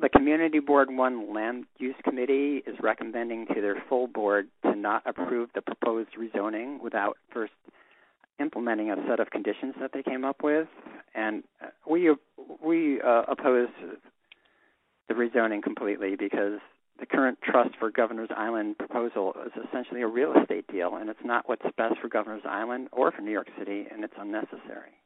the Community Board 1 Land Use Committee is recommending to their full board to not approve the proposed rezoning without first implementing a set of conditions that they came up with. And uh, we, we uh, oppose the rezoning completely because the current trust for Governor's Island proposal is essentially a real estate deal, and it's not what's best for Governor's Island or for New York City, and it's unnecessary.